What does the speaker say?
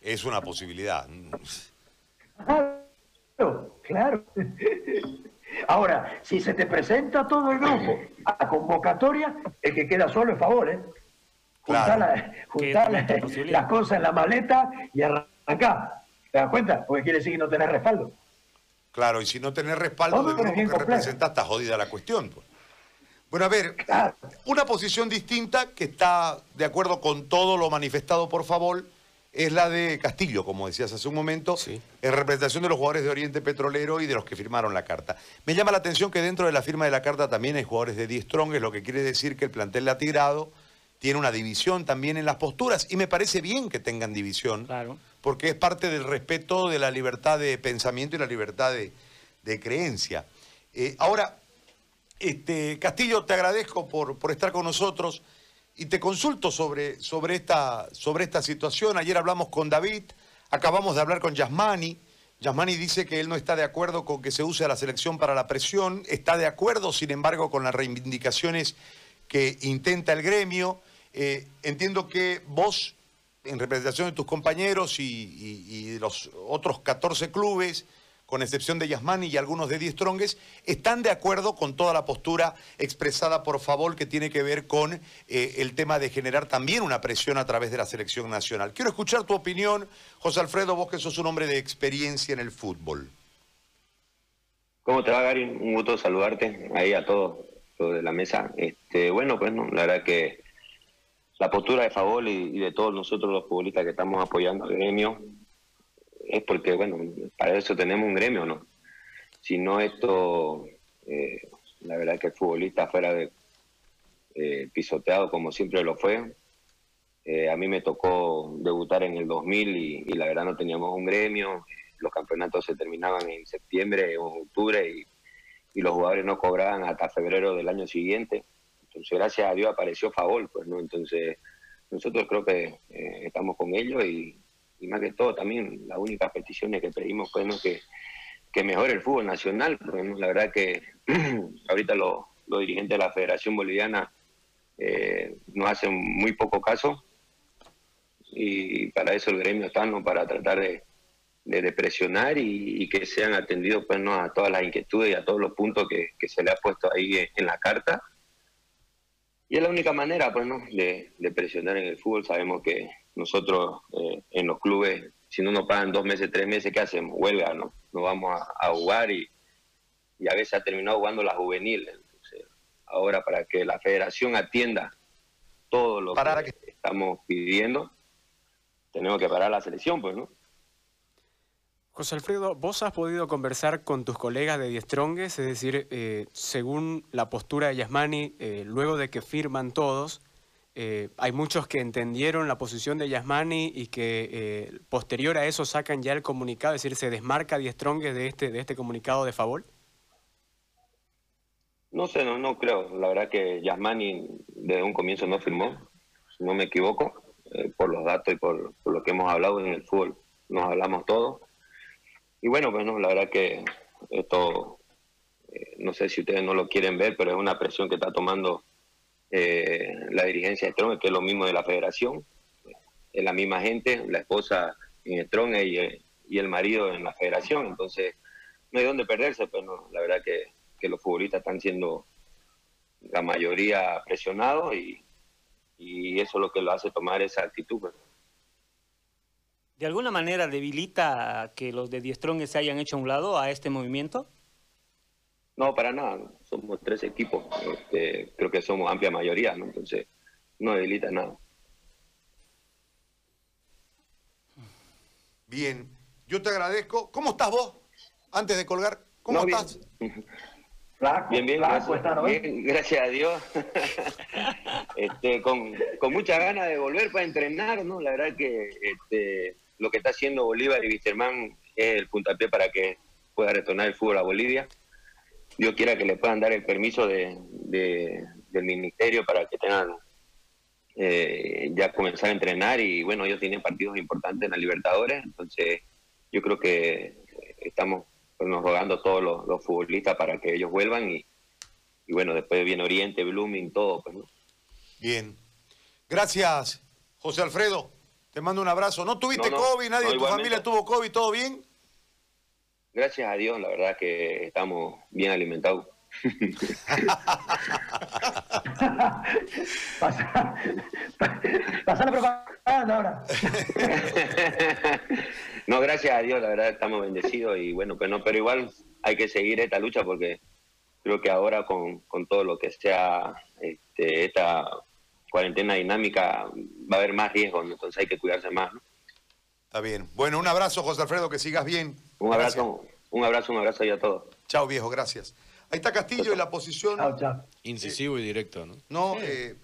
Es una posibilidad. Claro, claro. Ahora, si se te presenta todo el grupo a convocatoria, el que queda solo es favor, ¿eh? Juntar, la- juntar la- las cosas en la maleta y arrancar. ¿Te das cuenta? Porque quiere decir que no tenés respaldo. Claro, y si no tenés respaldo del grupo que representa, está jodida la cuestión. pues. Bueno, a ver, una posición distinta que está de acuerdo con todo lo manifestado por favor es la de Castillo, como decías hace un momento, en representación de los jugadores de Oriente Petrolero y de los que firmaron la carta. Me llama la atención que dentro de la firma de la carta también hay jugadores de 10 Strong, lo que quiere decir que el plantel latigrado tiene una división también en las posturas y me parece bien que tengan división, porque es parte del respeto de la libertad de pensamiento y la libertad de, de creencia. Eh, ahora, este, Castillo, te agradezco por, por estar con nosotros y te consulto sobre, sobre, esta, sobre esta situación. Ayer hablamos con David, acabamos de hablar con Yasmani. Yasmani dice que él no está de acuerdo con que se use a la selección para la presión, está de acuerdo, sin embargo, con las reivindicaciones que intenta el gremio. Eh, entiendo que vos, en representación de tus compañeros y, y- y los otros 14 clubes, con excepción de Yasmani y algunos de Die Stronges, están de acuerdo con toda la postura expresada por favor que tiene que ver con eh, el tema de generar también una presión a través de la selección nacional. Quiero escuchar tu opinión, José Alfredo, vos que sos un hombre de experiencia en el fútbol. ¿Cómo te va, Gary? Un gusto saludarte ahí a todos de la mesa. Este, bueno, pues no, la verdad que la postura de Favol y, y de todos nosotros los futbolistas que estamos apoyando al gremio es porque, bueno, para eso tenemos un gremio, ¿no? Si no esto, eh, la verdad que el futbolista fuera de eh, pisoteado como siempre lo fue. Eh, a mí me tocó debutar en el 2000 y, y la verdad no teníamos un gremio. Los campeonatos se terminaban en septiembre o octubre y, y los jugadores no cobraban hasta febrero del año siguiente. Entonces, gracias a Dios apareció Favol, pues, ¿no? Entonces, nosotros creo que eh, estamos con ellos y, y más que todo también las únicas peticiones que pedimos fue ¿no? que, que mejore el fútbol nacional. Porque. La verdad que ahorita los, los dirigentes de la Federación Boliviana eh, nos hacen muy poco caso y para eso el gremio está, ¿no? Para tratar de, de, presionar y, que sean atendidos pues, ¿no? a todas las inquietudes y a todos los puntos que, se le ha puesto ahí en, la carta. Y es la única manera pues, ¿no? de presionar en el fútbol. Sabemos que nosotros eh, en los clubes, si no nos pagan dos meses, tres meses, ¿qué hacemos? Huelga, ¿no? No vamos a, a jugar y, y a veces ha terminado jugando la juvenil. Entonces, ahora para que la federación atienda todo lo que, estamos pidiendo, tenemos que parar la selección, pues, ¿no? José Alfredo, ¿vos has podido conversar con tus colegas de Die Stronges? Es decir, eh, según la postura de Yasmani, eh, luego de que firman todos, eh, hay muchos que entendieron la posición de Yasmani y que eh, posterior a eso sacan ya el comunicado, es decir, se desmarca Die Stronges de este, de este comunicado de favor. No sé, no, creo. La verdad que Yasmani desde un comienzo no firmó, si no me equivoco, eh, por los datos y por, por lo que hemos hablado en el fútbol. Nos hablamos todos. Y bueno, pues la verdad que esto, no sé si ustedes no lo quieren ver, pero es una presión que está tomando eh, la dirigencia de Strong, que es lo mismo de la federación. Es la misma gente, la esposa en y, eh, y el marido en la federación. Entonces, no hay dónde perderse, pero no, la verdad que, que los futbolistas están siendo la mayoría presionados y, y eso es lo que lo hace tomar esa actitud. pues. ¿De alguna manera debilita que los de Diestrong se hayan hecho a un lado a este movimiento? No, para nada. Somos tres equipos. Este, creo que somos amplia mayoría, ¿no? Entonces, no debilita nada. Bien, yo te agradezco. ¿Cómo estás vos? Antes de colgar, ¿cómo No, bien. estás? bien, bien, flaco gracias, está, ¿no? bien, gracias a Dios. este, con, con muchas ganas de volver para entrenar, ¿no? La verdad que este, lo que está haciendo Bolívar y Wisterman es el puntapié para que pueda retornar el fútbol a Bolivia. Dios quiera que le puedan dar el permiso de, de- del ministerio para que tengan eh, ya comenzar a entrenar y bueno, ellos tienen partidos importantes en la Libertadores, entonces yo creo que estamos pues, nos rogando todos los, los futbolistas para que ellos vuelvan y, y bueno, después viene Oriente, Blooming, todo, pues, ¿no? Bien. Gracias, José Alfredo. Te mando un abrazo. ¿No tuviste COVID? ¿Nadie de tu familia tuvo COVID? ¿Todo bien? Gracias a Dios, la verdad que estamos bien alimentados. pasa, pasa la propaganda ahora. no, gracias a Dios, la verdad estamos bendecidos y bueno, pues no, pero igual hay que seguir esta lucha porque creo que ahora con, con todo lo que sea este, esta cuarentena dinámica va a haber más riesgos, entonces hay que cuidarse más. ¿no? Está bien. Bueno, un abrazo, José Alfredo, que sigas bien. Un abrazo, un abrazo, un abrazo ahí a todos. Chao, viejo, gracias. Ahí está Castillo en la posición. Incisivo y directo, ¿no? No, eh,